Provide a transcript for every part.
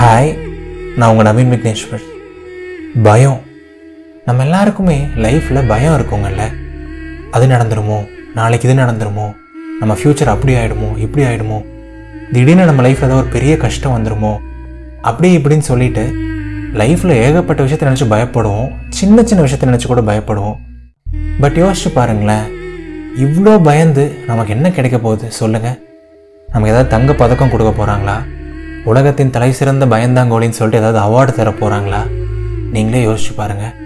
Hi நான் உங்கள் நவீன் விக்னேஸ்வர். பயம். நம்ம எல்லாருக்குமே லைஃப்பில் பயம் இருக்குங்கல்ல அது நடந்துருமோ? நாளைக்கு இது நடந்துருமோ? நம்ம ஃப்யூச்சர் அப்படி ஆகிடுமோ இப்படி ஆகிடுமோ திடீர்னு நம்ம லைஃப்பில் ஏதாவது ஒரு பெரிய கஷ்டம் வந்துருமோ? அப்படி இப்படின்னு சொல்லிட்டு லைஃப்பில் ஏகப்பட்ட விஷயத்தை நினச்சி பயப்படுவோம். சின்ன சின்ன விஷயத்தை நினச்சி கூட பயப்படுவோம். பட் யோசிச்சு பாருங்களேன். இவ்வளோ பயந்து நமக்கு என்ன கிடைக்க போகுது? சொல்லுங்கள் நமக்கு ஏதாவது தங்க பதக்கம் கொடுக்க போகிறாங்களா உலகத்தின் தலை சிறந்த பயந்தாங்கோலின்னு சொல்லிட்டு ஏதாவது அவார்டு தர போகிறாங்களா நீங்களே யோசிச்சு பாருங்கள்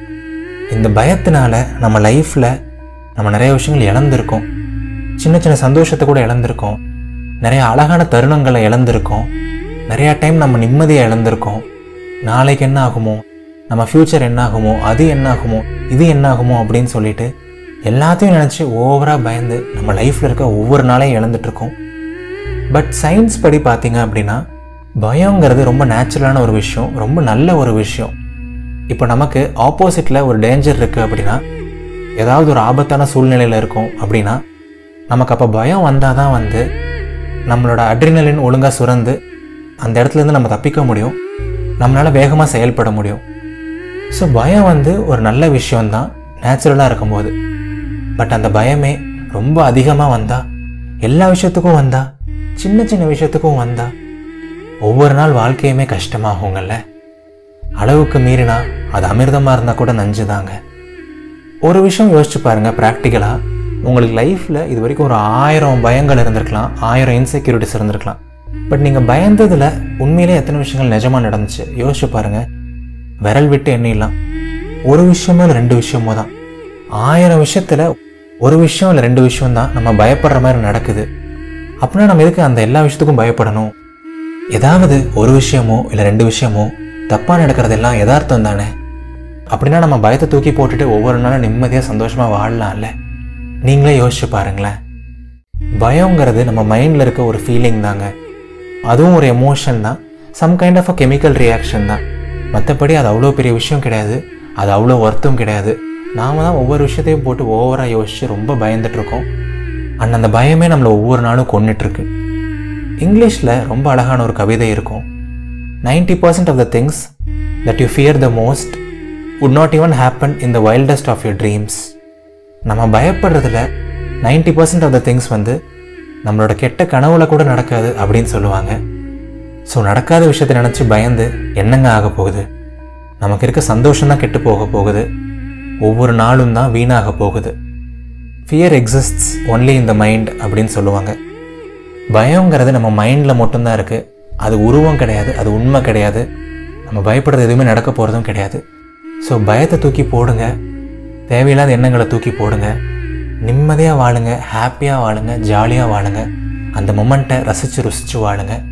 இந்த பயத்தினால நம்ம லைஃப்பில் நம்ம நிறைய விஷயங்கள் இழந்திருக்கோம். சின்ன சின்ன சந்தோஷத்தை கூட இழந்திருக்கோம். நிறைய அழகான தருணங்களை இழந்திருக்கோம். நிறையா டைம் நம்ம நிம்மதியை இழந்திருக்கோம். நாளைக்கு என்ன ஆகுமோ நம்ம ஃப்யூச்சர் என்ன ஆகுமோ அது என்ன ஆகுமோ இது என்ன ஆகுமோ அப்படின்னு சொல்லிட்டு எல்லாத்தையும் நினச்சி ஓவராக பயந்து நம்ம லைஃப்பில் இருக்க ஒவ்வொரு நாளையும் இழந்துட்டுருக்கோம் பட் சயின்ஸ் படி பார்த்தீங்க அப்படின்னா பயங்கிறது ரொம்ப நேச்சுரலான ஒரு விஷயம் ரொம்ப நல்ல ஒரு விஷயம். இப்போ நமக்கு ஆப்போசிட்டில் ஒரு டேஞ்சர் இருக்குது அப்படின்னா ஏதாவது ஒரு ஆபத்தான சூழ்நிலையில் இருக்கும் அப்படின்னா நமக்கு அப்போ பயம் வந்தால் தான் வந்து நம்மளோட அட்ரினலின் ஒழுங்காக சுரந்து அந்த இடத்துலேருந்து நம்ம தப்பிக்க முடியும். நம்மளால் வேகமாக செயல்பட முடியும். ஸோ பயம் வந்து ஒரு நல்ல விஷயம்தான் நேச்சுரலாக இருக்கும்போது. பட் அந்த பயமே ரொம்ப அதிகமாக வந்தால் எல்லா விஷயத்துக்கும் வந்தால் சின்ன சின்ன விஷயத்துக்கும் வந்தால் ஒவ்வொரு நாள் வாழ்க்கையுமே கஷ்டமாகுங்கல்ல அளவுக்கு மீறினா அது அமிர்தமாக இருந்தால் கூட நஞ்சு தாங்க ஒரு விஷயம் யோசிச்சு பாருங்கள் ப்ராக்டிக்கலாக உங்களுக்கு லைஃப்பில் இது வரைக்கும் ஒரு ஆயிரம் பயங்கள் இருந்திருக்கலாம் ஆயிரம் இன்செக்யூரிட்டிஸ் இருந்திருக்கலாம். பட் நீங்கள் பயந்ததில் உண்மையிலே எத்தனை விஷயங்கள் நிஜமாக நடந்துச்சு? யோசிச்சு பாருங்கள் விரல் விட்டு எண்ணிடலாம். ஒரு விஷயமோ இல்லை ரெண்டு விஷயமோ தான். ஆயிரம் விஷயத்தில் ஒரு விஷயம் இல்லை ரெண்டு விஷயம் தான் நம்ம பயப்படுற மாதிரி நடக்குது. அப்படின்னா நம்ம எதுக்கு அந்த எல்லா விஷயத்துக்கும் பயப்படணும்? ஏதாவது ஒரு விஷயமோ இல்லை ரெண்டு விஷயமோ தப்பாக நடக்கிறதெல்லாம் யதார்த்தம் தானே? அப்படின்னா நம்ம பயத்தை தூக்கி போட்டுட்டு ஒவ்வொரு நாளும் நிம்மதியாக சந்தோஷமாக வாழலாம்ல? நீங்களே யோசிச்சு பாருங்களேன். பயங்கிறது நம்ம மைண்டில் இருக்க ஒரு ஃபீலிங் தாங்க. அதுவும் ஒரு எமோஷன் தான். Some kind of a chemical reaction தான். மற்றபடி அது அவ்வளோ பெரிய விஷயம் கிடையாது. அது அவ்வளோ ஒர்த்தும் கிடையாது. நாம தான் ஒவ்வொரு விஷயத்தையும் போட்டு ஓவராக யோசித்து ரொம்ப பயந்துட்டுருக்கோம் அண்ட் அந்த பயமே நம்மளை ஒவ்வொரு நாளும் கொண்டுட்டுருக்கு இங்கிலீஷில் ரொம்ப அழகான ஒரு கவிதை இருக்கும். Ninety percent of the things that you fear the most would not even happen in the wildest of your dreams நம்ம பயப்படுறதுல ninety percent of the things வந்து நம்மளோட கெட்ட கனவுல கூட நடக்காது அப்படின்னு சொல்லுவாங்க. ஸோ நடக்காத விஷயத்தை நினச்சி பயந்து என்னங்க ஆக போகுது? நமக்கு இருக்க சந்தோஷம் தான் கெட்டு போக போகுது. ஒவ்வொரு நாளும் தான் வீணாக போகுது. Fear exists only in the mind அப்படின்னு சொல்லுவாங்க. பயங்கிறது நம்ம மைண்டில் மட்டும்தான் இருக்குது அது உருவம் கிடையாது அது உண்மை கிடையாது. நம்ம பயப்படுறது எதுவுமே நடக்க போகிறதும் கிடையாது. ஸோ பயத்தை தூக்கி போடுங்க. தேவையில்லாத எண்ணங்களை தூக்கி போடுங்க. நிம்மதியாக வாழுங்க ஹாப்பியாக வாழுங்க ஜாலியாக வாழுங்க. அந்த மொமெண்ட்டை ரசித்து ருசித்து வாழுங்க.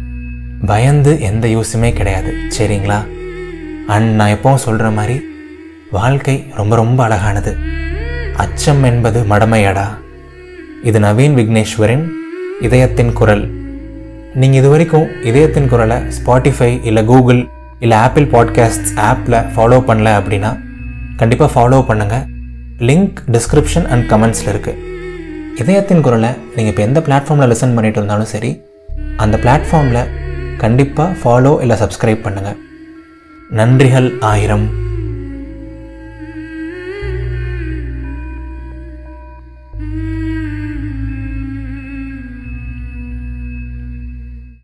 பயந்து எந்த யூஸுமே கிடையாது. சரிங்களா? அண்ட் நான் எப்பவும் சொல்கிற மாதிரி வாழ்க்கை ரொம்ப ரொம்ப அழகானது. அச்சம் என்பது மடமையடா. இது நவீன் விக்னேஸ்வரின் இதயத்தின் குரல். நீங்கள் இது வரைக்கும் இதயத்தின் குரலை ஸ்பாட்டிஃபை இல்லை கூகுள் இல்லை ஆப்பிள் பாட்காஸ்ட்ஸ் ஆப்பில் ஃபாலோ பண்ணல அப்படின்னா கண்டிப்பாக ஃபாலோ பண்ணுங்கள் லிங்க் டிஸ்கிரிப்ஷன் அண்ட் கமெண்ட்ஸில் இருக்குது இதயத்தின் குரலை நீங்கள் இப்போ எந்த பிளாட்ஃபார்மில் லிசன் பண்ணிட்டு இருந்தாலும் சரி அந்த பிளாட்ஃபார்மில் கண்டிப்பாக ஃபாலோ இல்லை சப்ஸ்கிரைப் பண்ணுங்கள் நன்றிகள் ஆயிரம்.